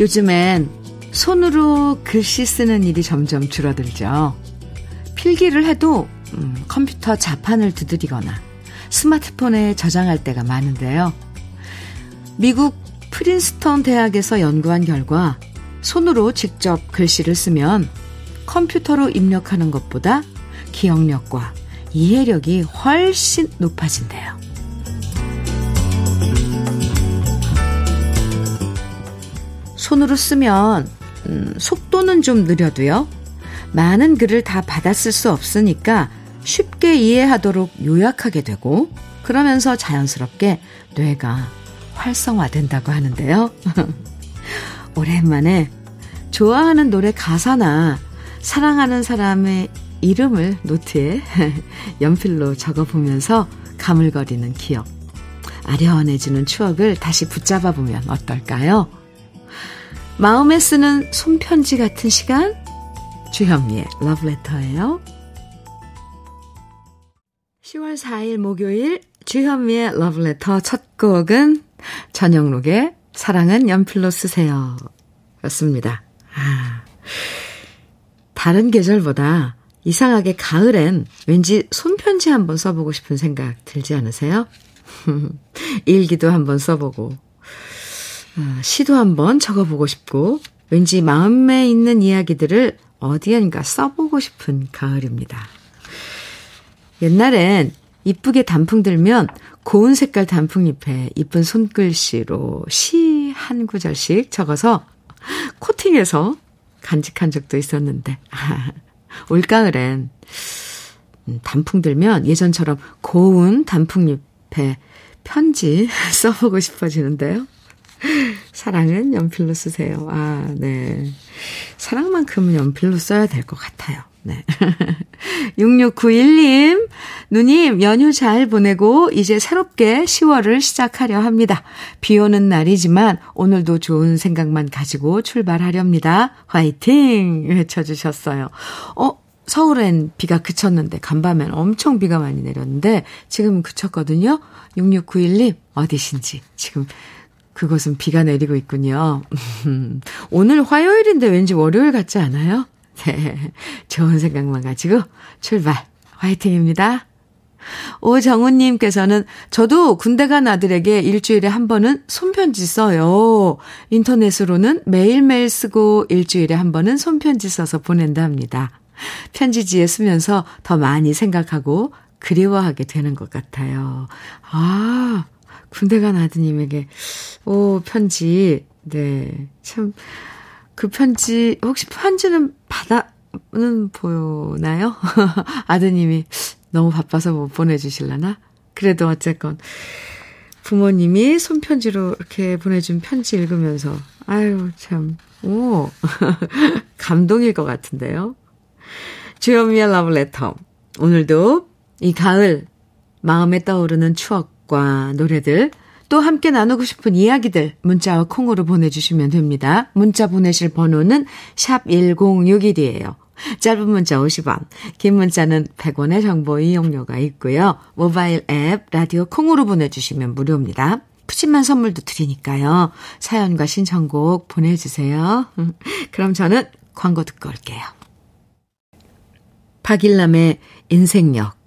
요즘엔 손으로 글씨 쓰는 일이 점점 줄어들죠. 필기를 해도 음, 컴퓨터 자판을 두드리거나 스마트폰에 저장할 때가 많은데요. 미국 프린스턴 대학에서 연구한 결과 손으로 직접 글씨를 쓰면 컴퓨터로 입력하는 것보다 기억력과 이해력이 훨씬 높아진대요. 손으로 쓰면 음, 속도는 좀 느려도요. 많은 글을 다 받아쓸 수 없으니까 쉽게 이해하도록 요약하게 되고 그러면서 자연스럽게 뇌가 활성화된다고 하는데요. 오랜만에 좋아하는 노래 가사나 사랑하는 사람의 이름을 노트에 연필로 적어보면서 가물거리는 기억, 아련해지는 추억을 다시 붙잡아 보면 어떨까요? 마음에 쓰는 손편지 같은 시간? 주현미의 러브레터예요. 10월 4일 목요일 주현미의 러브레터 첫 곡은 전영록의 사랑은 연필로 쓰세요. 였습니다. 아, 다른 계절보다 이상하게 가을엔 왠지 손편지 한번 써보고 싶은 생각 들지 않으세요? 일기도 한번 써보고, 아, 시도 한번 적어보고 싶고, 왠지 마음에 있는 이야기들을 어디엔가 써보고 싶은 가을입니다. 옛날엔 이쁘게 단풍 들면 고운 색깔 단풍잎에 이쁜 손글씨로 시 한 구절씩 적어서 코팅해서 간직한 적도 있었는데, 올가을엔 음, 단풍 들면 예전처럼 고운 단풍잎에 편지 써보고 싶어지는데요. 사랑은 연필로 쓰세요. 아, 네. 사랑만큼은 연필로 써야 될 것 같아요. 네. 6691님, 누님, 연휴 잘 보내고 이제 새롭게 10월을 시작하려 합니다. 비 오는 날이지만 오늘도 좋은 생각만 가지고 출발하렵니다. 화이팅! 외쳐주셨어요. 어, 서울엔 비가 그쳤는데 간밤엔 엄청 비가 많이 내렸는데 지금 그쳤거든요. 6691님, 어디신지 지금 그곳은 비가 내리고 있군요. 오늘 화요일인데 왠지 월요일 같지 않아요? 네. 좋은 생각만 가지고 출발. 화이팅입니다. 오정훈님께서는 저도 군대 간 아들에게 일주일에 한 번은 손편지 써요. 인터넷으로는 매일매일 쓰고 일주일에 한 번은 손편지 써서 보낸다 합니다. 편지지에 쓰면서 더 많이 생각하고 그리워하게 되는 것 같아요. 아, 군대 간 아드님에게, 오, 편지. 네. 참, 그 편지, 혹시 편지는 받아는 보나요? 아드님이 너무 바빠서 못 보내주실라나? 그래도 어쨌건, 부모님이 손편지로 이렇게 보내준 편지 읽으면서, 아유, 참, 오, 감동일 것 같은데요. 주현미의 러브레터. 오늘도 이 가을, 마음에 떠오르는 추억, 음악과 노래들, 또 함께 나누고 싶은 이야기들 문자와 콩으로 보내주시면 됩니다. 문자 보내실 번호는 샵 1061이에요. 짧은 문자 50원, 긴 문자는 100원의 정보 이용료가 있고요. 모바일 앱, 라디오 콩으로 보내주시면 무료입니다. 푸짐한 선물도 드리니까요. 사연과 신청곡 보내주세요. 그럼 저는 광고 듣고 올게요. 박일남의 인생력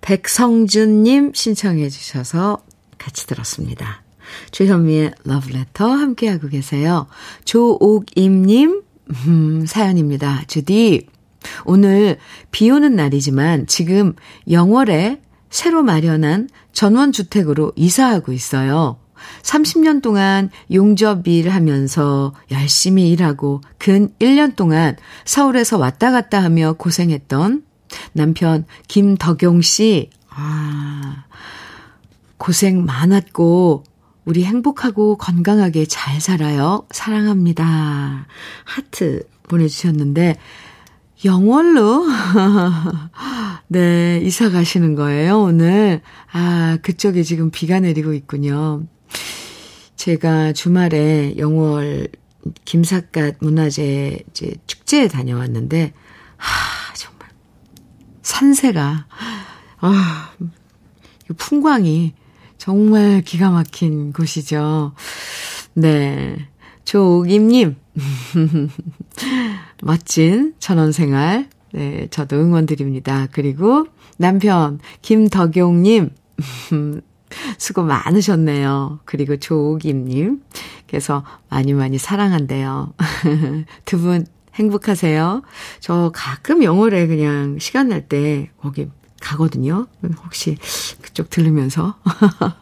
백성준님 신청해 주셔서 같이 들었습니다. 주현미의 러브레터 함께하고 계세요. 조옥임님 음, 사연입니다. 주디 오늘 비 오는 날이지만 지금 영월에 새로 마련한 전원주택으로 이사하고 있어요. 30년 동안 용접 일 하면서 열심히 일하고 근 1년 동안 서울에서 왔다 갔다 하며 고생했던 남편 김덕용 씨, 아, 고생 많았고, 우리 행복하고 건강하게 잘 살아요. 사랑합니다. 하트 보내주셨는데, 영월로, 네, 이사 가시는 거예요, 오늘. 아, 그쪽에 지금 비가 내리고 있군요. 제가 주말에 영월 김삿갓 문화재 이제 축제에 다녀왔는데, 하, 산세가, 아, 풍광이 정말 기가 막힌 곳이죠. 네. 조옥임님, 멋진 전원생활, 네, 저도 응원드립니다. 그리고 남편, 김덕용님, 수고 많으셨네요. 그리고 조옥임님, 그래서 많이 많이 사랑한대요. 두 분 행복하세요. 저 가끔 영월에 그냥 시간 날 때 거기 가거든요. 혹시 그쪽 들으면서.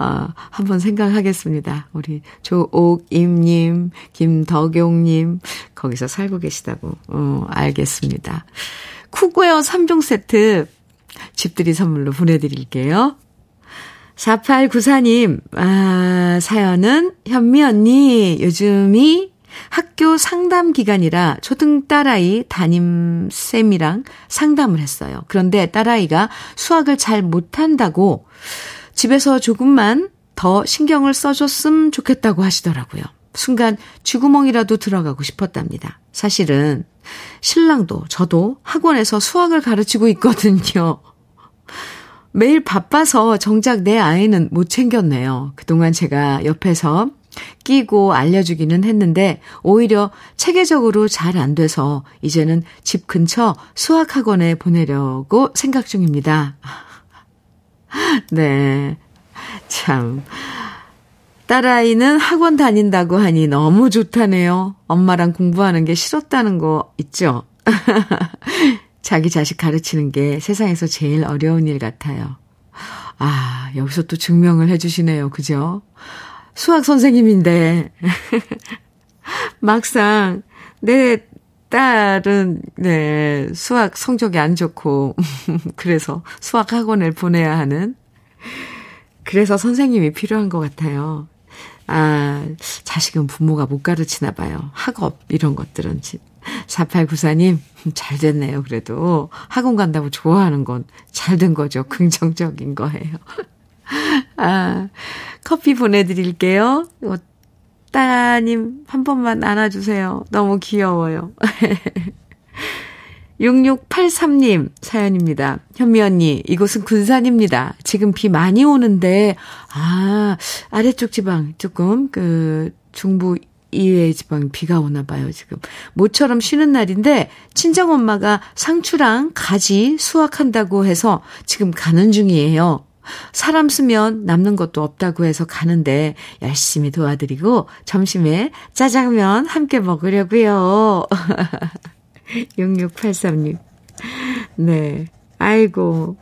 아, 한번 생각하겠습니다. 우리 조옥임님, 김덕용님, 거기서 살고 계시다고, 어, 알겠습니다. 쿠고요 3종 세트 집들이 선물로 보내드릴게요. 4894님, 아, 사연은 현미 언니, 요즘이 학교 상담 기간이라 초등 딸아이 담임쌤이랑 상담을 했어요. 그런데 딸아이가 수학을 잘 못한다고 집에서 조금만 더 신경을 써줬으면 좋겠다고 하시더라고요. 순간 쥐구멍이라도 들어가고 싶었답니다. 사실은 신랑도 저도 학원에서 수학을 가르치고 있거든요. 매일 바빠서 정작 내 아이는 못 챙겼네요. 그동안 제가 옆에서 끼고 알려주기는 했는데 오히려 체계적으로 잘 안 돼서 이제는 집 근처 수학학원에 보내려고 생각 중입니다. 네. 참. 딸아이는 학원 다닌다고 하니 너무 좋다네요. 엄마랑 공부하는 게 싫었다는 거 있죠? 자기 자식 가르치는 게 세상에서 제일 어려운 일 같아요. 아, 여기서 또 증명을 해주시네요. 그죠? 수학 선생님인데. 막상, 내 딸은, 네, 수학 성적이 안 좋고, 그래서 수학 학원을 보내야 하는, 그래서 선생님이 필요한 것 같아요. 아, 자식은 부모가 못 가르치나 봐요. 학업, 이런 것들은. 4894님, 잘 됐네요, 그래도. 학원 간다고 좋아하는 건 잘 된 거죠. 긍정적인 거예요. 아, 커피 보내드릴게요. 어, 따님, 한 번만 안아주세요. 너무 귀여워요. 6683님 사연입니다. 현미 언니, 이곳은 군산입니다. 지금 비 많이 오는데, 아, 아래쪽 지방 조금, 그, 중부 이외의 지방 비가 오나 봐요, 지금. 모처럼 쉬는 날인데, 친정 엄마가 상추랑 가지 수확한다고 해서 지금 가는 중이에요. 사람 쓰면 남는 것도 없다고 해서 가는데 열심히 도와드리고 점심에 짜장면 함께 먹으려고요. 6683님. 네. 아이고.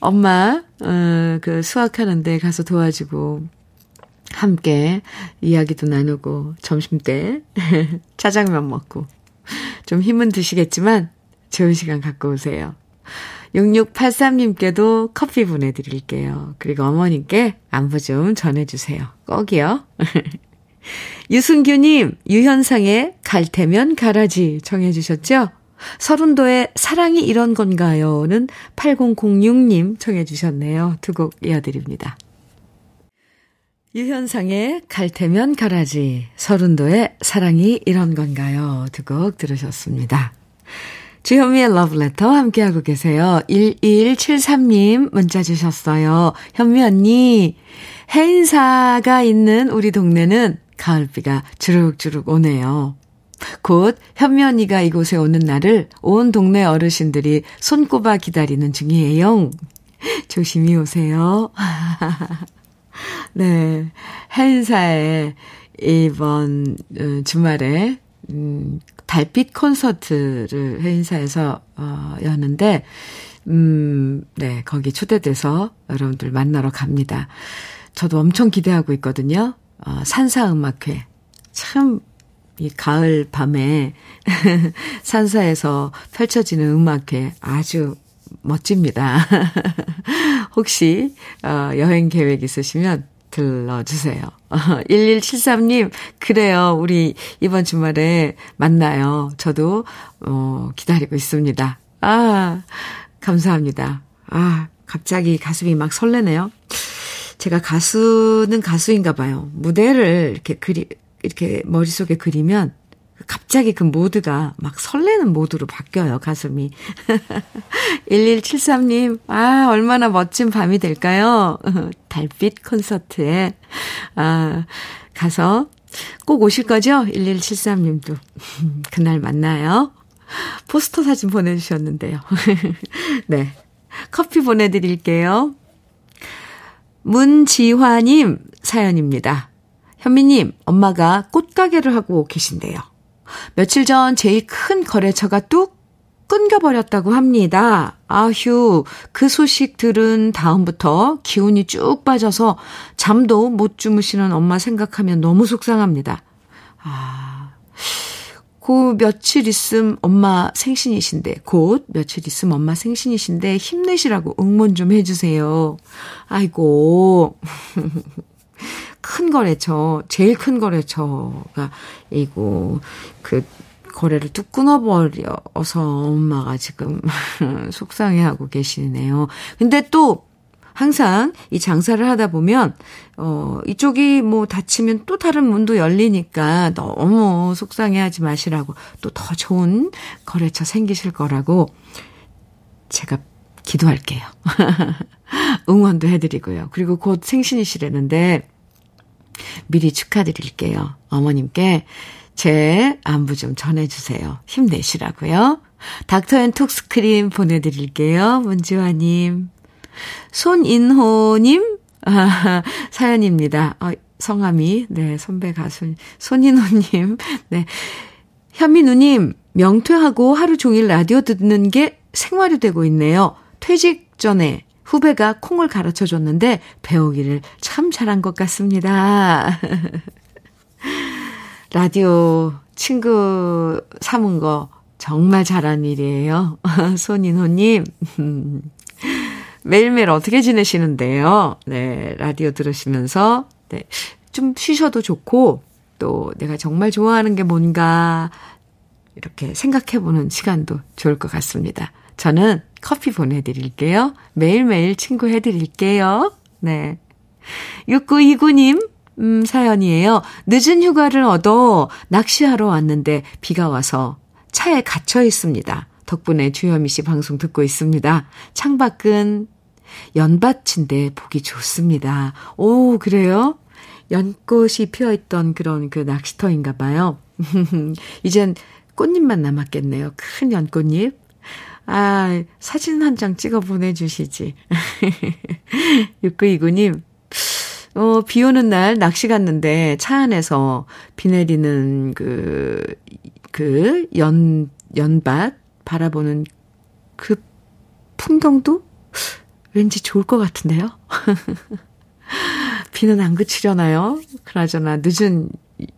엄마, 어, 그 수학하는데 가서 도와주고, 함께 이야기도 나누고, 점심 때 짜장면 먹고, 좀 힘은 드시겠지만, 좋은 시간 갖고 오세요. 6683님께도 커피 보내드릴게요. 그리고 어머님께 안부 좀 전해주세요. 꼭이요. 유승규님, 유현상의 갈 테면 가라지 청해주셨죠? 서른도의 사랑이 이런 건가요?는 8006님 청해주셨네요. 두 곡 이어드립니다. 유현상의 갈 테면 가라지, 서른도의 사랑이 이런 건가요? 두 곡 들으셨습니다. 주현미의 러브레터 함께하고 계세요. 1173님 문자 주셨어요. 현미 언니, 해인사가 있는 우리 동네는 가을비가 주룩주룩 오네요. 곧 현미 언니가 이곳에 오는 날을 온 동네 어르신들이 손꼽아 기다리는 중이에요. 조심히 오세요. 네. 해인사에 이번 어, 주말에 음, 달빛 콘서트를 회인사에서 어, 여는데 음, 네, 거기 초대돼서 여러분들 만나러 갑니다. 저도 엄청 기대하고 있거든요. 어, 산사음악회. 참, 이 가을 밤에 산사에서 펼쳐지는 음악회 아주 멋집니다. 혹시, 어, 여행 계획 있으시면 들러주세요. 1173님, 그래요. 우리 이번 주말에 만나요. 저도, 어, 기다리고 있습니다. 아, 감사합니다. 아, 갑자기 가슴이 막 설레네요. 제가 가수는 가수인가 봐요. 무대를 이렇게 그리, 이렇게 머릿속에 그리면 갑자기 그 모드가 막 설레는 모드로 바뀌어요, 가슴이. 1173님, 아, 얼마나 멋진 밤이 될까요? 달빛 콘서트에, 아, 가서 꼭 오실 거죠? 1173님도. 그날 만나요. 포스터 사진 보내주셨는데요. 네. 커피 보내드릴게요. 문지화님 사연입니다. 현미님, 엄마가 꽃가게를 하고 계신데요. 며칠 전 제일 큰 거래처가 뚝 끊겨버렸다고 합니다. 아휴, 그 소식 들은 다음부터 기운이 쭉 빠져서 잠도 못 주무시는 엄마 생각하면 너무 속상합니다. 아, 그 며칠 있음 엄마 생신이신데, 곧 며칠 있음 엄마 생신이신데 힘내시라고 응원 좀 해주세요. 아이고. 큰 거래처, 제일 큰 거래처가 이고, 그, 거래를 뚝 끊어버려서 엄마가 지금 속상해하고 계시네요. 근데 또 항상 이 장사를 하다 보면, 어, 이쪽이 뭐 닫히면 또 다른 문도 열리니까 너무 속상해 하지 마시라고 또 더 좋은 거래처 생기실 거라고 제가 기도할게요. 응원도 해드리고요. 그리고 곧 생신이시라는데 미리 축하드릴게요. 어머님께 제 안부 좀 전해주세요. 힘내시라고요. 닥터앤톡스크림 보내드릴게요. 문지화님. 손인호님, 아, 사연입니다. 어, 성함이, 네, 선배 가수, 손인호님, 네. 현민우님, 명퇴하고 하루 종일 라디오 듣는 게 생활이 되고 있네요. 퇴직 전에 후배가 콩을 가르쳐 줬는데 배우기를 참 잘한 것 같습니다. 라디오 친구 삼은 거 정말 잘한 일이에요. 손인호님. 매일매일 어떻게 지내시는데요? 네, 라디오 들으시면서, 네, 좀 쉬셔도 좋고, 또 내가 정말 좋아하는 게 뭔가, 이렇게 생각해보는 시간도 좋을 것 같습니다. 저는 커피 보내드릴게요. 매일매일 친구 해드릴게요. 네. 6929님, 음, 사연이에요. 늦은 휴가를 얻어 낚시하러 왔는데 비가 와서 차에 갇혀 있습니다. 덕분에 주현미 씨 방송 듣고 있습니다. 창밖은 연밭인데 보기 좋습니다. 오, 그래요? 연꽃이 피어 있던 그런 그 낚시터인가 봐요. 이젠 꽃잎만 남았겠네요. 큰 연꽃잎. 아, 사진 한 장 찍어 보내주시지. 6929님, 어, 비 오는 날 낚시 갔는데 차 안에서 비 내리는 그, 그 연, 연밭 바라보는 그 풍경도 왠지 좋을 것 같은데요? 비는 안 그치려나요? 그나저나 늦은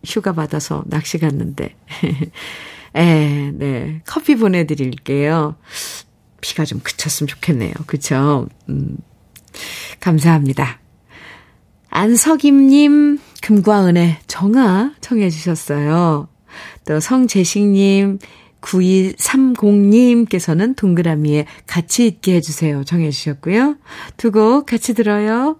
휴가 받아서 낚시 갔는데. 에, 네. 커피 보내드릴게요. 비가 좀 그쳤으면 좋겠네요. 그쵸? 음, 감사합니다. 안석임님, 금과은의 정아 청해주셨어요. 또 성재식님, 9230님께서는 동그라미에 같이 있게 해주세요. 정해주셨고요. 두 곡 같이 들어요.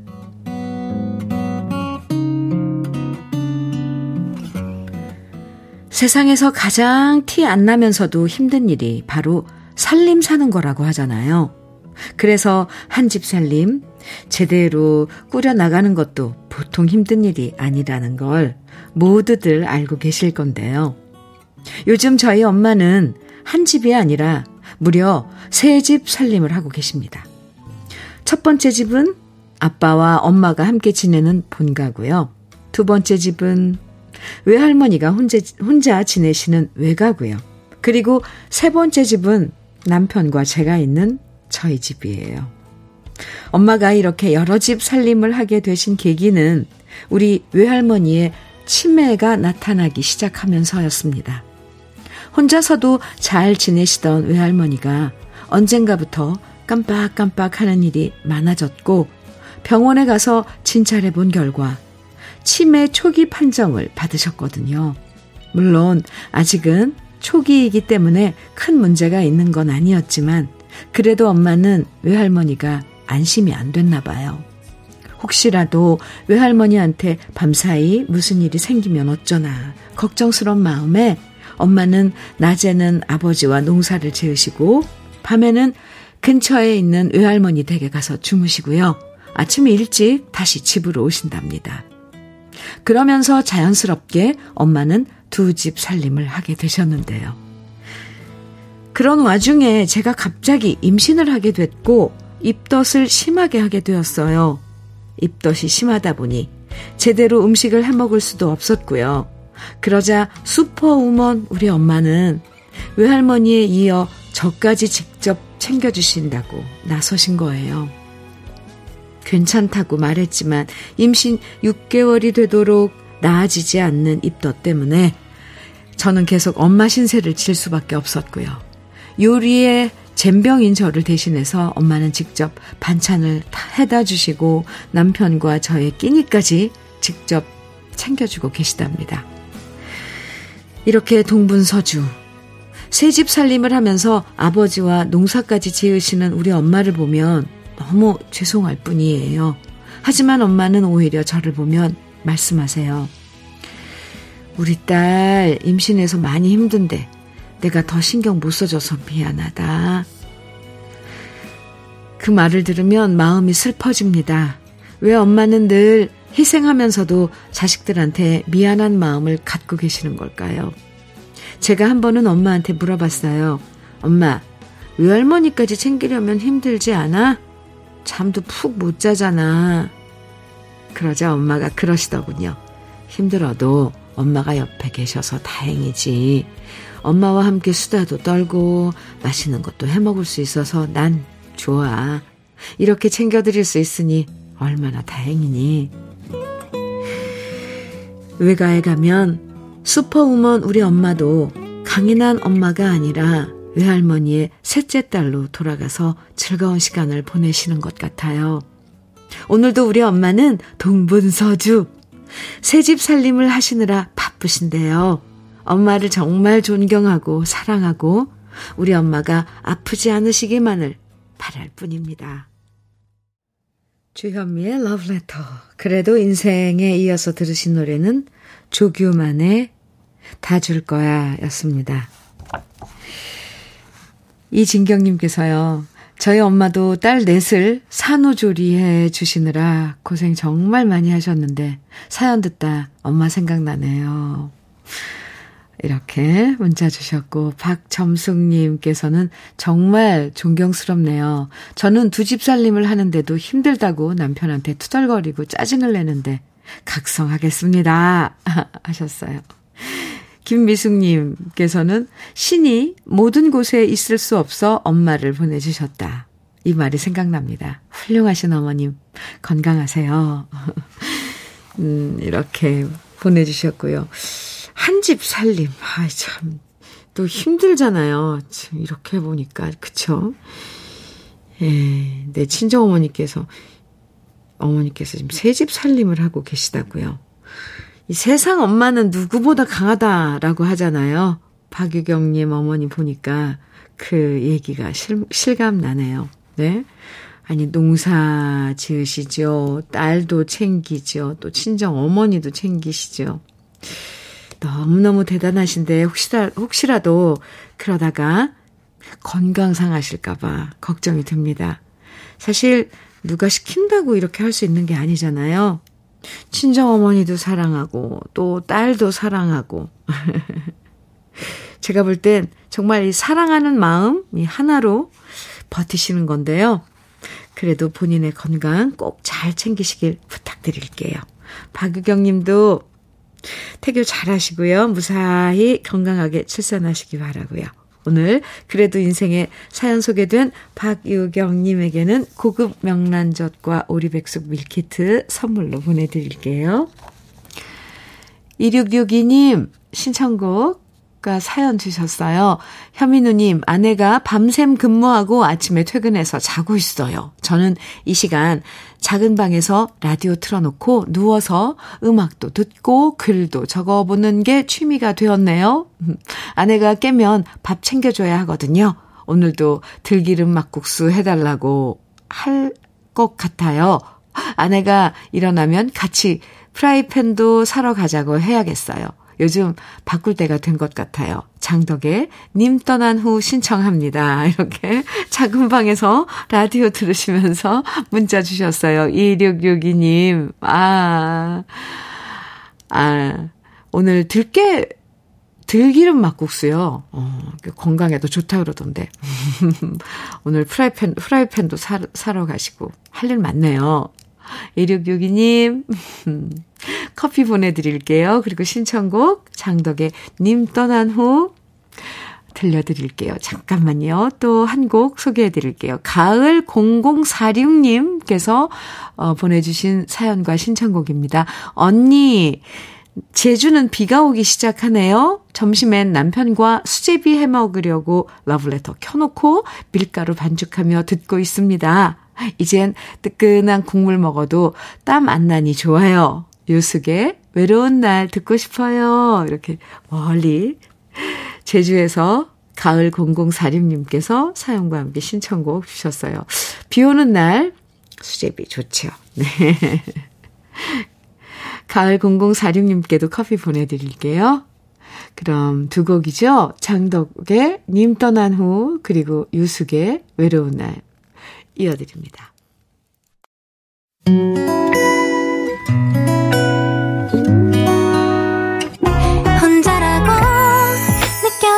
세상에서 가장 티 안 나면서도 힘든 일이 바로 살림 사는 거라고 하잖아요. 그래서 한 집 살림 제대로 꾸려 나가는 것도 보통 힘든 일이 아니라는 걸 모두들 알고 계실 건데요. 요즘 저희 엄마는 한 집이 아니라 무려 세 집 살림을 하고 계십니다. 첫 번째 집은 아빠와 엄마가 함께 지내는 본가고요. 두 번째 집은 외할머니가 혼자, 혼자 지내시는 외가고요. 그리고 세 번째 집은 남편과 제가 있는 저희 집이에요. 엄마가 이렇게 여러 집 살림을 하게 되신 계기는 우리 외할머니의 치매가 나타나기 시작하면서였습니다. 혼자서도 잘 지내시던 외할머니가 언젠가부터 깜빡깜빡 하는 일이 많아졌고 병원에 가서 진찰해 본 결과 치매 초기 판정을 받으셨거든요. 물론 아직은 초기이기 때문에 큰 문제가 있는 건 아니었지만 그래도 엄마는 외할머니가 안심이 안 됐나 봐요. 혹시라도 외할머니한테 밤사이 무슨 일이 생기면 어쩌나 걱정스러운 마음에 엄마는 낮에는 아버지와 농사를 지으시고 밤에는 근처에 있는 외할머니 댁에 가서 주무시고요. 아침 일찍 다시 집으로 오신답니다. 그러면서 자연스럽게 엄마는 두 집 살림을 하게 되셨는데요. 그런 와중에 제가 갑자기 임신을 하게 됐고 입덧을 심하게 하게 되었어요. 입덧이 심하다 보니 제대로 음식을 해 먹을 수도 없었고요. 그러자 슈퍼우먼 우리 엄마는 외할머니에 이어 저까지 직접 챙겨주신다고 나서신 거예요. 괜찮다고 말했지만 임신 6개월이 되도록 나아지지 않는 입덧 때문에 저는 계속 엄마 신세를 질 수밖에 없었고요. 요리에 잼병인 저를 대신해서 엄마는 직접 반찬을 다 해다 주시고 남편과 저의 끼니까지 직접 챙겨주고 계시답니다. 이렇게 동분서주 새집 살림을 하면서 아버지와 농사까지 지으시는 우리 엄마를 보면 너무 죄송할 뿐이에요. 하지만 엄마는 오히려 저를 보면 말씀하세요. 우리 딸 임신해서 많이 힘든데 내가 더 신경 못 써줘서 미안하다. 그 말을 들으면 마음이 슬퍼집니다. 왜 엄마는 늘 희생하면서도 자식들한테 미안한 마음을 갖고 계시는 걸까요? 제가 한 번은 엄마한테 물어봤어요. 엄마, 외할머니까지 챙기려면 힘들지 않아? 잠도 푹 못 자잖아. 그러자 엄마가 그러시더군요. 힘들어도 엄마가 옆에 계셔서 다행이지. 엄마와 함께 수다도 떨고 맛있는 것도 해 먹을 수 있어서 난 좋아. 이렇게 챙겨드릴 수 있으니 얼마나 다행이니. 외가에 가면 슈퍼우먼 우리 엄마도 강인한 엄마가 아니라 외할머니의 셋째 딸로 돌아가서 즐거운 시간을 보내시는 것 같아요. 오늘도 우리 엄마는 동분서주 새집 살림을 하시느라 바쁘신데요. 엄마를 정말 존경하고 사랑하고 우리 엄마가 아프지 않으시기만을 바랄 뿐입니다. 주현미의 러브레터. 그래도 인생에 이어서 들으신 노래는 조규만의 다 줄 거야 였습니다. 이진경님께서요. 저희 엄마도 딸 넷을 산후조리해 주시느라 고생 정말 많이 하셨는데 사연 듣다 엄마 생각나네요. 이렇게 문자 주셨고, 박점숙님께서는 정말 존경스럽네요. 저는 두 집 살림을 하는데도 힘들다고 남편한테 투덜거리고 짜증을 내는데, 각성하겠습니다. 하셨어요. 김미숙님께서는 신이 모든 곳에 있을 수 없어 엄마를 보내주셨다. 이 말이 생각납니다. 훌륭하신 어머님, 건강하세요. 음, 이렇게 보내주셨고요. 한 집 살림. 아, 참. 또 힘들잖아요. 참 이렇게 보니까. 그쵸? 예, 내 친정어머니께서, 어머니께서 지금 새 집 살림을 하고 계시다고요. 이 세상 엄마는 누구보다 강하다라고 하잖아요. 박유경님 어머니 보니까 그 얘기가 실, 실감 나네요. 네. 아니, 농사 지으시죠. 딸도 챙기죠. 또 친정 어머니도 챙기시죠. 너무너무 대단하신데 혹시라, 혹시라도 그러다가 건강 상하실까봐 걱정이 듭니다. 사실 누가 시킨다고 이렇게 할 수 있는 게 아니잖아요. 친정 어머니도 사랑하고 또 딸도 사랑하고 제가 볼 땐 정말 이 사랑하는 마음 이 하나로 버티시는 건데요. 그래도 본인의 건강 꼭 잘 챙기시길 부탁드릴게요. 박유경 님도 태교 잘 하시고요. 무사히 건강하게 출산하시기 바라고요. 오늘 그래도 인생에 사연 소개된 박유경님에게는 고급 명란젓과 오리백숙 밀키트 선물로 보내드릴게요. 2662님 신청곡 가 사연 주셨어요. 현민우님, 아내가 밤샘 근무하고 아침에 퇴근해서 자고 있어요. 저는 이 시간 작은 방에서 라디오 틀어놓고 누워서 음악도 듣고 글도 적어보는 게 취미가 되었네요. 아내가 깨면 밥 챙겨줘야 하거든요. 오늘도 들기름 막국수 해달라고 할 것 같아요. 아내가 일어나면 같이 프라이팬도 사러 가자고 해야겠어요. 요즘 바꿀 때가 된 것 같아요. 장덕의 님 떠난 후 신청합니다. 이렇게 작은 방에서 라디오 들으시면서 문자 주셨어요. 2662님. 아, 아, 오늘 들깨, 들기름 막국수요. 어, 건강에도 좋다 그러던데. 오늘 프라이팬, 프라이팬도 사, 사러 가시고 할 일 많네요. 2662님, 커피 보내드릴게요. 그리고 신청곡 장덕의 님 떠난 후 들려드릴게요. 잠깐만요. 또 한 곡 소개해드릴게요. 가을 0046님께서 어, 보내주신 사연과 신청곡입니다. 언니, 제주는 비가 오기 시작하네요. 점심엔 남편과 수제비 해 먹으려고 러브레터 켜놓고 밀가루 반죽하며 듣고 있습니다. 이젠 뜨끈한 국물 먹어도 땀 안 나니 좋아요. 유숙의 외로운 날 듣고 싶어요. 이렇게 멀리 제주에서 가을 0046님께서 사연과 함께 신청곡 주셨어요. 비 오는 날 수제비 좋죠. 네. 가을 0046님께도 커피 보내드릴게요. 그럼 두 곡이죠. 장덕의 님 떠난 후 그리고 유숙의 외로운 날 이어드립니다.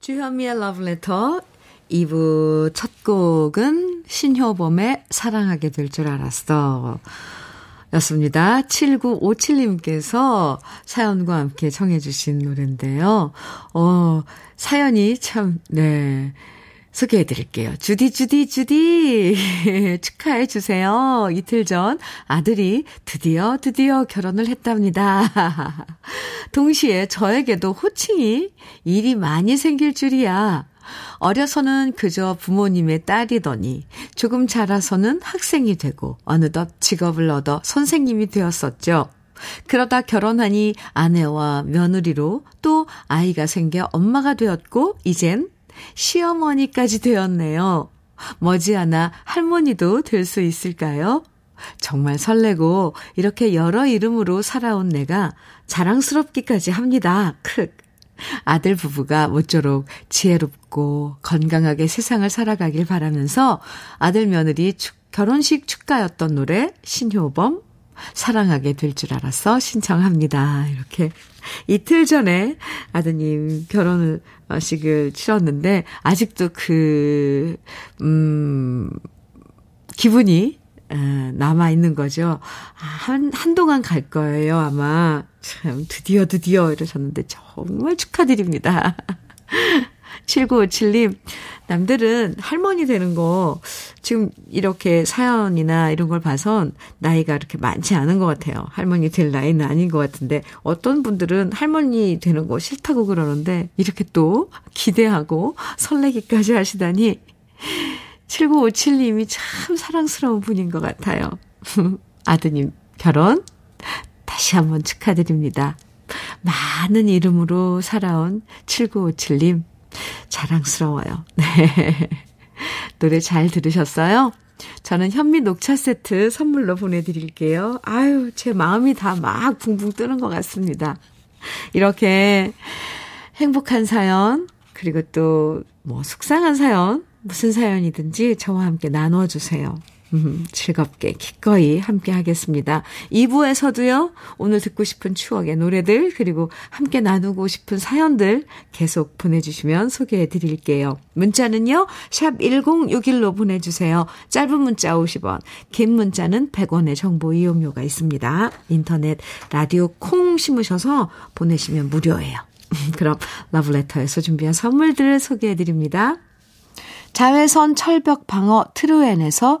주현미의 Letter 2부 첫 곡은 신효범의 사랑하게 될 줄 알았어. 였습니다. 7957님께서 사연과 함께 청해주신 노래인데요. 어, 사연이 참, 네. 소개해 드릴게요. 주디, 주디, 주디. 축하해 주세요. 이틀 전 아들이 드디어, 드디어 결혼을 했답니다. 동시에 저에게도 호칭이 일이 많이 생길 줄이야. 어려서는 그저 부모님의 딸이더니 조금 자라서는 학생이 되고 어느덧 직업을 얻어 선생님이 되었었죠. 그러다 결혼하니 아내와 며느리로 또 아이가 생겨 엄마가 되었고 이젠 시어머니까지 되었네요. 머지않아 할머니도 될 수 있을까요? 정말 설레고 이렇게 여러 이름으로 살아온 내가 자랑스럽기까지 합니다. 크. 아들 부부가 모쪼록 지혜롭고 건강하게 세상을 살아가길 바라면서 아들 며느리 축, 결혼식 축가였던 노래 신효범 사랑하게 될 줄 알았어 신청합니다. 이렇게 이틀 전에 아드님 결혼을 식을 치렀는데 아직도 그, 음, 기분이 남아 있는 거죠. 아, 한, 한동안 갈 거예요, 아마. 참, 드디어, 드디어 이러셨는데 정말 축하드립니다. 7957님, 남들은 할머니 되는 거, 지금 이렇게 사연이나 이런 걸 봐선 나이가 그렇게 많지 않은 것 같아요. 할머니 될 나이는 아닌 것 같은데, 어떤 분들은 할머니 되는 거 싫다고 그러는데, 이렇게 또 기대하고 설레기까지 하시다니, 7957님이 참 사랑스러운 분인 것 같아요. 아드님 결혼 다시 한번 축하드립니다. 많은 이름으로 살아온 7957님 자랑스러워요. 네. 노래 잘 들으셨어요? 저는 현미 녹차 세트 선물로 보내드릴게요. 아유, 제 마음이 다 막 붕붕 뜨는 것 같습니다. 이렇게 행복한 사연, 그리고 또 뭐 속상한 사연, 무슨 사연이든지 저와 함께 나눠주세요. 음, 즐겁게 기꺼이 함께 하겠습니다. 2부에서도요, 오늘 듣고 싶은 추억의 노래들, 그리고 함께 나누고 싶은 사연들 계속 보내주시면 소개해 드릴게요. 문자는요, 샵 1061로 보내주세요. 짧은 문자 50원, 긴 문자는 100원의 정보 이용료가 있습니다. 인터넷, 라디오 콩 심으셔서 보내시면 무료예요. 그럼 러브레터에서 준비한 선물들을 소개해 드립니다. 자외선 철벽 방어 트루엔에서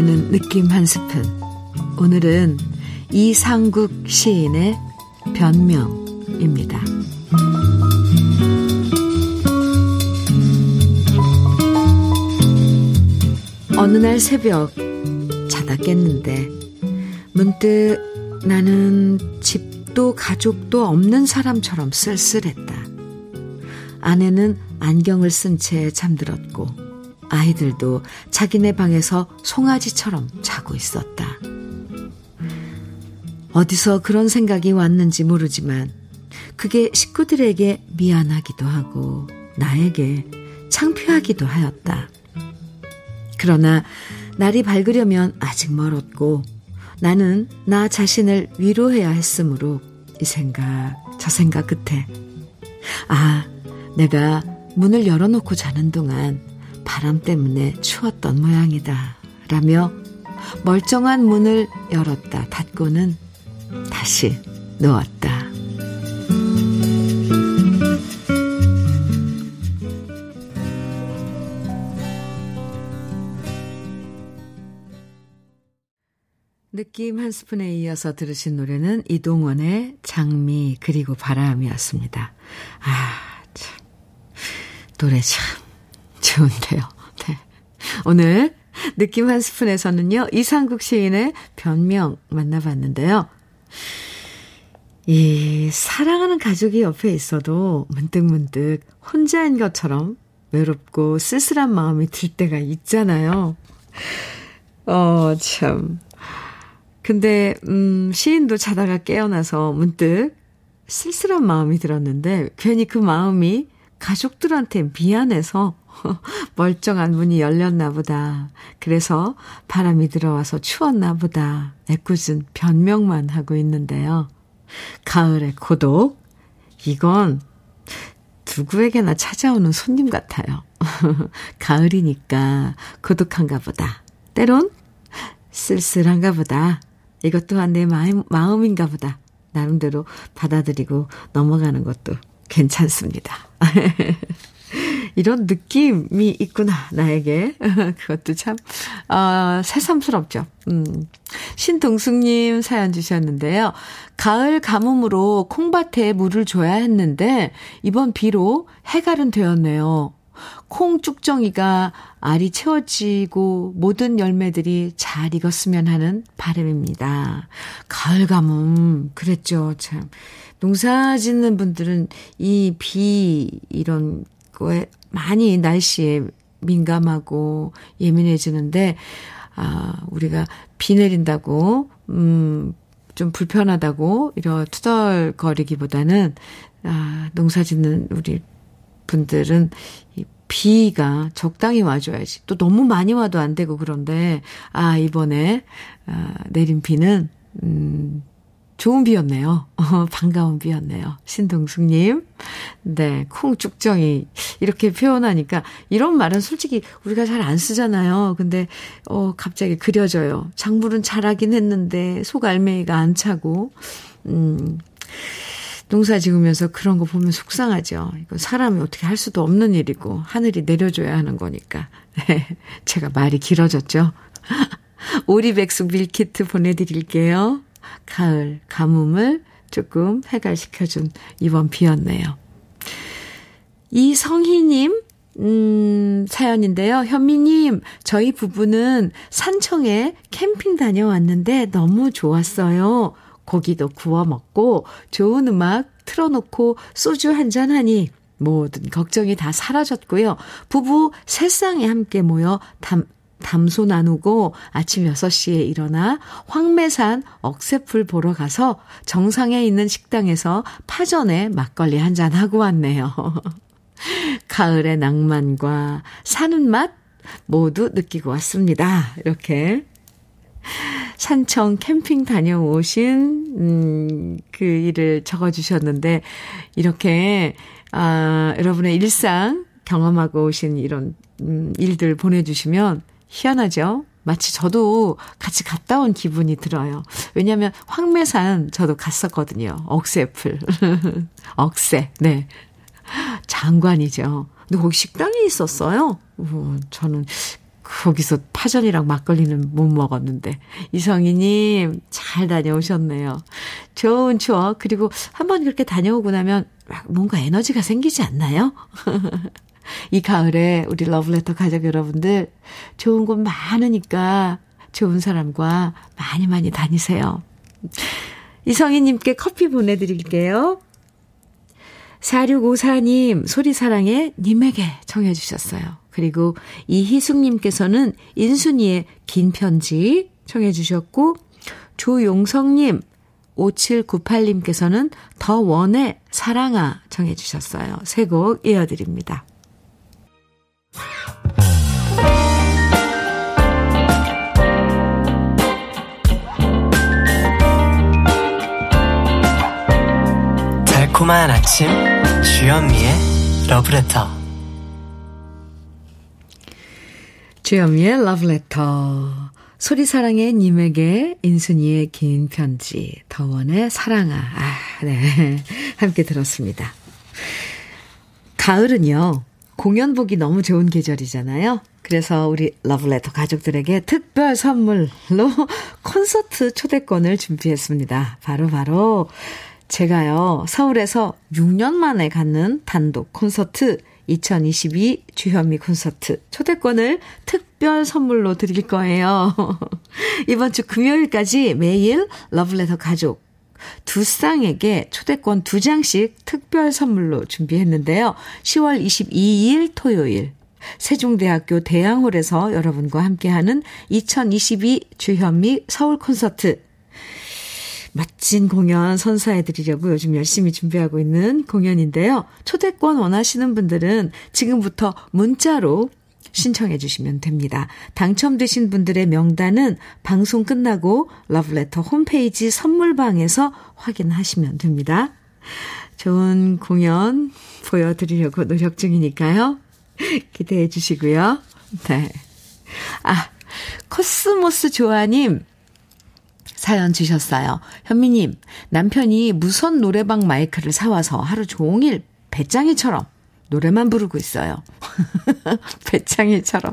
드는 느낌 한 스푼. 오늘은 이상국 시인의 변명입니다. 어느 날 새벽 자다 깼는데 문득 나는 집도 가족도 없는 사람처럼 쓸쓸했다. 아내는 안경을 쓴 채 잠들었고 아이들도 자기네 방에서 송아지처럼 자고 있었다. 어디서 그런 생각이 왔는지 모르지만 그게 식구들에게 미안하기도 하고 나에게 창피하기도 하였다. 그러나 날이 밝으려면 아직 멀었고 나는 나 자신을 위로해야 했으므로 이 생각, 저 생각 끝에 아, 내가 문을 열어놓고 자는 동안 바람 때문에 추웠던 모양이다. 라며 멀쩡한 문을 열었다 닫고는 다시 누웠다. 느낌 한 스푼에 이어서 들으신 노래는 이동원의 장미 그리고 바람이었습니다. 아, 참. 노래 참 좋은데요. 네. 오늘 느낌 한 스푼에서는요, 이상국 시인의 변명 만나봤는데요. 이 사랑하는 가족이 옆에 있어도 문득문득 혼자인 것처럼 외롭고 쓸쓸한 마음이 들 때가 있잖아요. 어, 참. 근데, 음, 시인도 자다가 깨어나서 문득 쓸쓸한 마음이 들었는데, 괜히 그 마음이 가족들한테 미안해서 멀쩡한 문이 열렸나 보다. 그래서 바람이 들어와서 추웠나 보다. 애꿎은 변명만 하고 있는데요. 가을의 고독. 이건 누구에게나 찾아오는 손님 같아요. 가을이니까 고독한가 보다. 때론 쓸쓸한가 보다. 이것 또한 내 마음, 마음인가 보다. 나름대로 받아들이고 넘어가는 것도 괜찮습니다. 이런 느낌이 있구나, 나에게. 그것도 참, 어, 새삼스럽죠. 음. 신동숙님 사연 주셨는데요. 가을 가뭄으로 콩밭에 물을 줘야 했는데, 이번 비로 해갈은 되었네요. 콩 쭉정이가 알이 채워지고 모든 열매들이 잘 익었으면 하는 바람입니다. 가을 가뭄, 그랬죠, 참. 농사 짓는 분들은 이 비, 이런 거에 많이 날씨에 민감하고 예민해지는데, 아, 우리가 비 내린다고, 음, 좀 불편하다고, 이런 투덜거리기보다는, 아, 농사 짓는 우리 분들은 이 비가 적당히 와줘야지. 또 너무 많이 와도 안 되고 그런데, 아, 이번에, 아, 내린 비는, 음, 좋은 비였네요. 어, 반가운 비였네요. 신동숙님. 네, 콩죽정이 이렇게 표현하니까 이런 말은 솔직히 우리가 잘 안 쓰잖아요. 근데 어 갑자기 그려져요. 작물은 자라긴 했는데 속 알맹이가 안 차고 음 농사 지으면서 그런 거 보면 속상하죠. 이거 사람이 어떻게 할 수도 없는 일이고 하늘이 내려줘야 하는 거니까. 네, 제가 말이 길어졌죠. 오리백숙 밀키트 보내드릴게요. 가을 가뭄을 조금 해갈시켜준 이번 비였네요. 이성희님, 음, 사연인데요. 현미님, 저희 부부는 산청에 캠핑 다녀왔는데 너무 좋았어요. 고기도 구워 먹고 좋은 음악 틀어놓고 소주 한잔 하니 모든 걱정이 다 사라졌고요. 부부 세상에 함께 모여 담, 담소 나누고 아침 6시에 일어나 황매산 억새풀 보러 가서 정상에 있는 식당에서 파전에 막걸리 한 잔 하고 왔네요. 가을의 낭만과 사는 맛 모두 느끼고 왔습니다. 이렇게 산청 캠핑 다녀오신 음, 그 일을 적어주셨는데 이렇게 아, 여러분의 일상 경험하고 오신 이런 음, 일들 보내주시면 희한하죠? 마치 저도 같이 갔다 온 기분이 들어요. 왜냐하면 황매산 저도 갔었거든요. 억새풀. 억새. 네. 장관이죠. 근데 거기 식당이 있었어요. 우, 저는 거기서 파전이랑 막걸리는 못 먹었는데. 이성희님, 잘 다녀오셨네요. 좋은 추억. 그리고 한번 그렇게 다녀오고 나면 뭔가 에너지가 생기지 않나요? 이 가을에 우리 러브레터 가족 여러분들 좋은 곳 많으니까 좋은 사람과 많이 많이 다니세요. 이성희님께 커피 보내드릴게요. 4654님, 소리사랑의 님에게 청해주셨어요. 그리고 이희숙님께서는 인순이의 긴 편지 청해주셨고, 조용성님, 5798님께서는 더 원의 사랑아 청해주셨어요. 새곡 이어드립니다. 달콤한 아침 주현미의 러브레터. 주현미의 러브레터. 소리사랑의 님에게 인순이의 긴 편지 더원의 사랑아. 아, 네. 함께 들었습니다. 가을은요 공연 보기 너무 좋은 계절이잖아요. 그래서 우리 러브레터 가족들에게 특별 선물로 콘서트 초대권을 준비했습니다. 바로 바로 제가요, 서울에서 6년 만에 갖는 단독 콘서트 2022 주현미 콘서트 초대권을 특별 선물로 드릴 거예요. 이번 주 금요일까지 매일 러블레터 가족 두 쌍에게 초대권 두 장씩 특별 선물로 준비했는데요. 10월 22일 토요일 세종대학교 대양홀에서 여러분과 함께하는 2022 주현미 서울 콘서트 멋진 공연 선사해드리려고 요즘 열심히 준비하고 있는 공연인데요. 초대권 원하시는 분들은 지금부터 문자로 신청해 주시면 됩니다. 당첨되신 분들의 명단은 방송 끝나고 러브레터 홈페이지 선물방에서 확인하시면 됩니다. 좋은 공연 보여드리려고 노력 중이니까요. 기대해 주시고요. 네. 아, 코스모스 조아님, 사연 주셨어요. 현미님, 남편이 무선 노래방 마이크를 사와서 하루 종일 배짱이처럼 노래만 부르고 있어요. 배짱이처럼.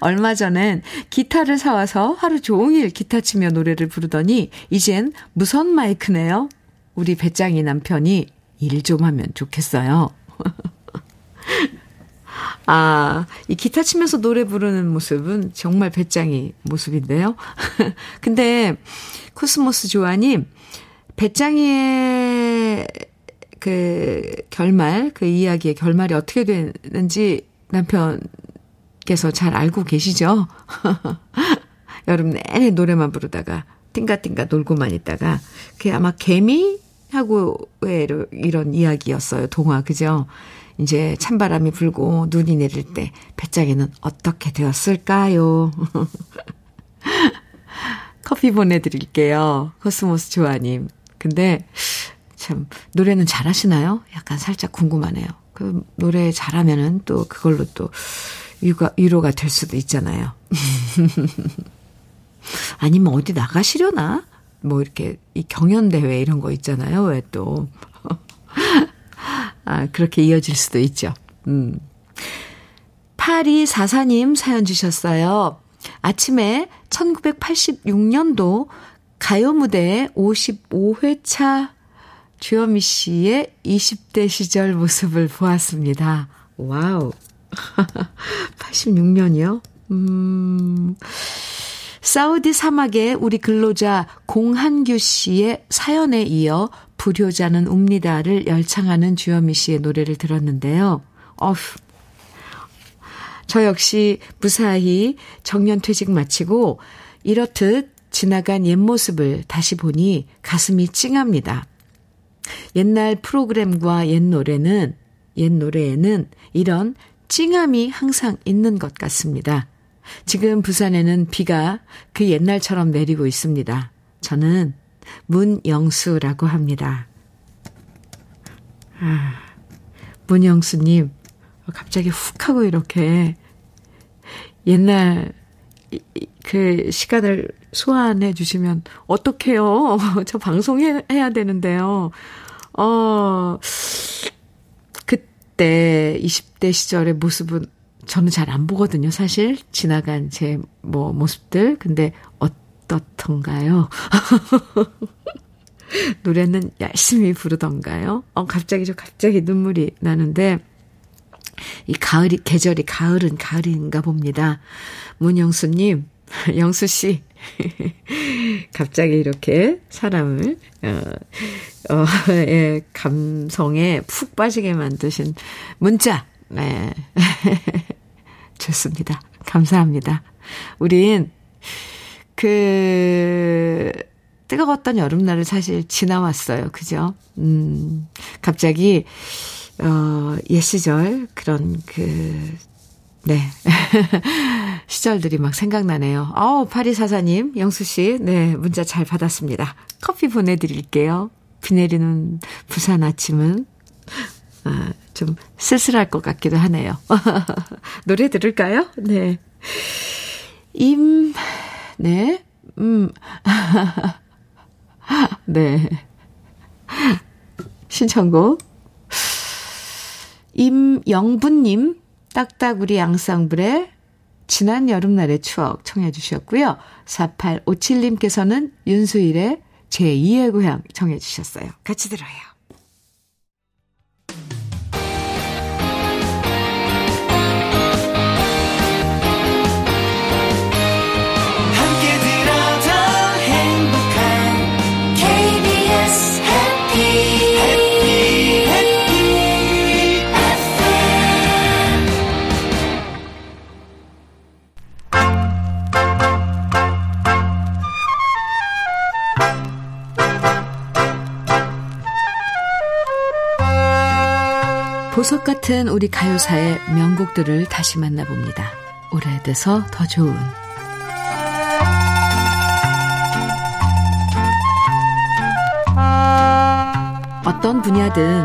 얼마 전엔 기타를 사와서 하루 종일 기타 치며 노래를 부르더니 이젠 무선 마이크네요. 우리 배짱이 남편이 일 좀 하면 좋겠어요. 아, 이 기타 치면서 노래 부르는 모습은 정말 배짱이 모습인데요. 근데 코스모스 조아님, 배짱이의 그 결말, 그 이야기의 결말이 어떻게 되는지 남편께서 잘 알고 계시죠? 여름 내내 노래만 부르다가 띵가띵가 놀고만 있다가 그게 아마 개미하고 왜 이런 이야기였어요. 동화 그죠? 이제 찬바람이 불고 눈이 내릴 때 배짱이는 어떻게 되었을까요? 커피 보내드릴게요. 코스모스 조아님. 근데 참 노래는 잘하시나요? 약간 살짝 궁금하네요. 그 노래 잘하면은 또 그걸로 또 위가, 위로가 될 수도 있잖아요. 아니면 어디 나가시려나? 뭐 이렇게 이 경연대회 이런 거 있잖아요. 왜 또. 아, 그렇게 이어질 수도 있죠. 음. 8244님 사연 주셨어요. 아침에 1986년도 가요 무대에 55회차 주현미 씨의 20대 시절 모습을 보았습니다. 와우. 86년이요? 음. 사우디 사막의 우리 근로자 공한규 씨의 사연에 이어 불효자는 웁니다를 열창하는 주현미 씨의 노래를 들었는데요. 어휴. 저 역시 무사히 정년퇴직 마치고 이렇듯 지나간 옛 모습을 다시 보니 가슴이 찡합니다. 옛날 프로그램과 옛 노래는, 옛 노래에는 이런 찡함이 항상 있는 것 같습니다. 지금 부산에는 비가 그 옛날처럼 내리고 있습니다. 저는 문영수라고 합니다. 아, 문영수님, 갑자기 훅 하고 이렇게 옛날 그 시간을 소환해 주시면 어떡해요? 저 방송해야 되는데요. 어, 그때 20대 시절의 모습은 저는 잘 안 보거든요, 사실. 지나간 제 뭐 모습들. 근데 어떻던가요? 노래는 열심히 부르던가요? 어, 갑자기 저 갑자기 눈물이 나는데, 이 가을이, 계절이 가을은 가을인가 봅니다. 문영수 님, 영수 씨, 갑자기 이렇게 사람을, 어, 어, 예, 감성에 푹 빠지게 만드신 문자, 네. 좋습니다. 감사합니다. 우린 그 뜨거웠던 여름날을 사실 지나왔어요. 그죠? 음, 갑자기 어, 옛 시절 그런 그 네. 시절들이 막 생각나네요. 어우, 파리사사님, 영수씨, 네, 문자 잘 받았습니다. 커피 보내드릴게요. 비 내리는 부산 아침은, 아, 좀 쓸쓸할 것 같기도 하네요. 노래 들을까요? 네. 임, 네, 음, 네. 신청곡. 임영분님, 딱딱우리 양쌍불의 지난 여름날의 추억 청해 주셨고요. 4857님께서는 윤수일의 제2의 고향 청해 주셨어요. 같이 들어요. 보석 같은 우리 가요사의 명곡들을 다시 만나봅니다. 오래돼서 더 좋은 어떤 분야든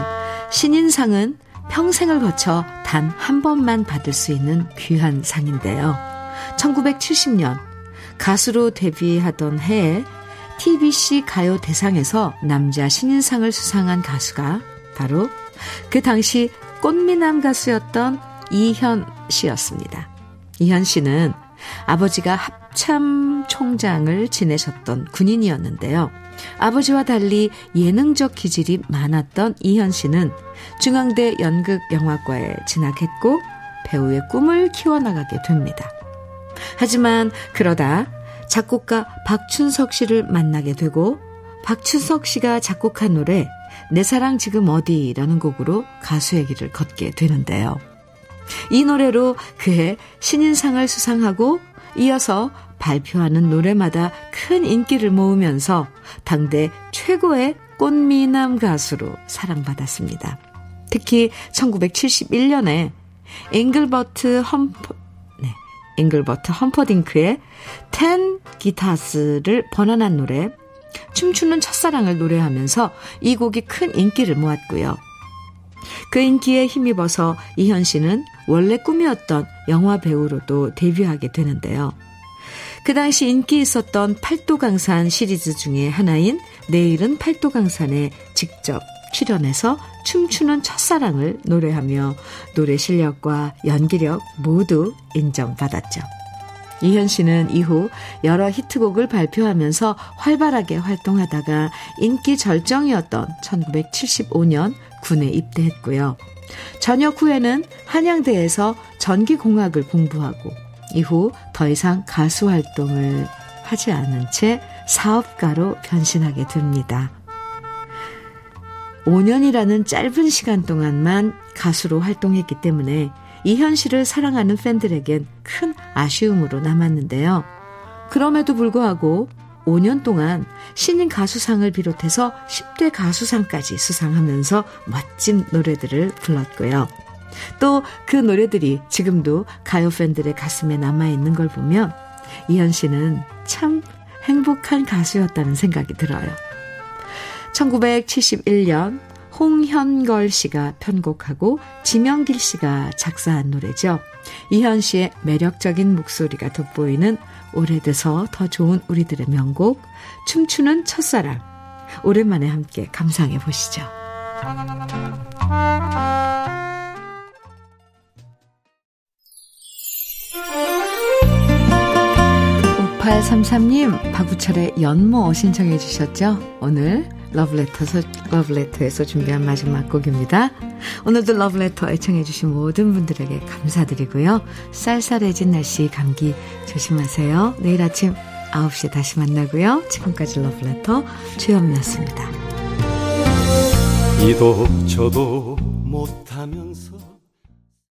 신인상은 평생을 거쳐 단 한 번만 받을 수 있는 귀한 상인데요. 1970년 가수로 데뷔하던 해에 TBC 가요 대상에서 남자 신인상을 수상한 가수가 바로 그 당시 꽃미남 가수였던 이현 씨였습니다. 이현 씨는 아버지가 합참 총장을 지내셨던 군인이었는데요. 아버지와 달리 예능적 기질이 많았던 이현 씨는 중앙대 연극영화과에 진학했고 배우의 꿈을 키워나가게 됩니다. 하지만 그러다 작곡가 박춘석 씨를 만나게 되고 박춘석 씨가 작곡한 노래 내 사랑 지금 어디라는 곡으로 가수의 길을 걷게 되는데요. 이 노래로 그해 신인상을 수상하고 이어서 발표하는 노래마다 큰 인기를 모으면서 당대 최고의 꽃미남 가수로 사랑받았습니다. 특히 1971년에 잉글버트 험퍼, 네, 잉글버트 험퍼딩크의 텐 기타스를 번안한 노래 춤추는 첫사랑을 노래하면서 이 곡이 큰 인기를 모았고요. 그 인기에 힘입어서 이현 씨는 원래 꿈이었던 영화 배우로도 데뷔하게 되는데요. 그 당시 인기 있었던 팔도강산 시리즈 중에 하나인 내일은 팔도강산에 직접 출연해서 춤추는 첫사랑을 노래하며 노래 실력과 연기력 모두 인정받았죠. 이현 씨는 이후 여러 히트곡을 발표하면서 활발하게 활동하다가 인기 절정이었던 1975년 군에 입대했고요. 전역 후에는 한양대에서 전기공학을 공부하고 이후 더 이상 가수 활동을 하지 않은 채 사업가로 변신하게 됩니다. 5년이라는 짧은 시간 동안만 가수로 활동했기 때문에 이 현실을 사랑하는 팬들에겐 큰 아쉬움으로 남았는데요. 그럼에도 불구하고 5년 동안 신인 가수상을 비롯해서 10대 가수상까지 수상하면서 멋진 노래들을 불렀고요. 또 그 노래들이 지금도 가요 팬들의 가슴에 남아있는 걸 보면 이현 씨는 참 행복한 가수였다는 생각이 들어요. 1971년 홍현걸 씨가 편곡하고 지명길 씨가 작사한 노래죠. 이현 씨의 매력적인 목소리가 돋보이는 오래돼서 더 좋은 우리들의 명곡 춤추는 첫사랑 오랜만에 함께 감상해 보시죠. 5833님 박우철의 연모 신청해 주셨죠? 오늘 러브레터에서, 러브레터에서 준비한 마지막 곡입니다. 오늘도 러브레터 애청해주신 모든 분들에게 감사드리고요. 쌀쌀해진 날씨 감기 조심하세요. 내일 아침 9시에 다시 만나고요. 지금까지 러브레터 주현미였습니다. 이도 저도 못하면서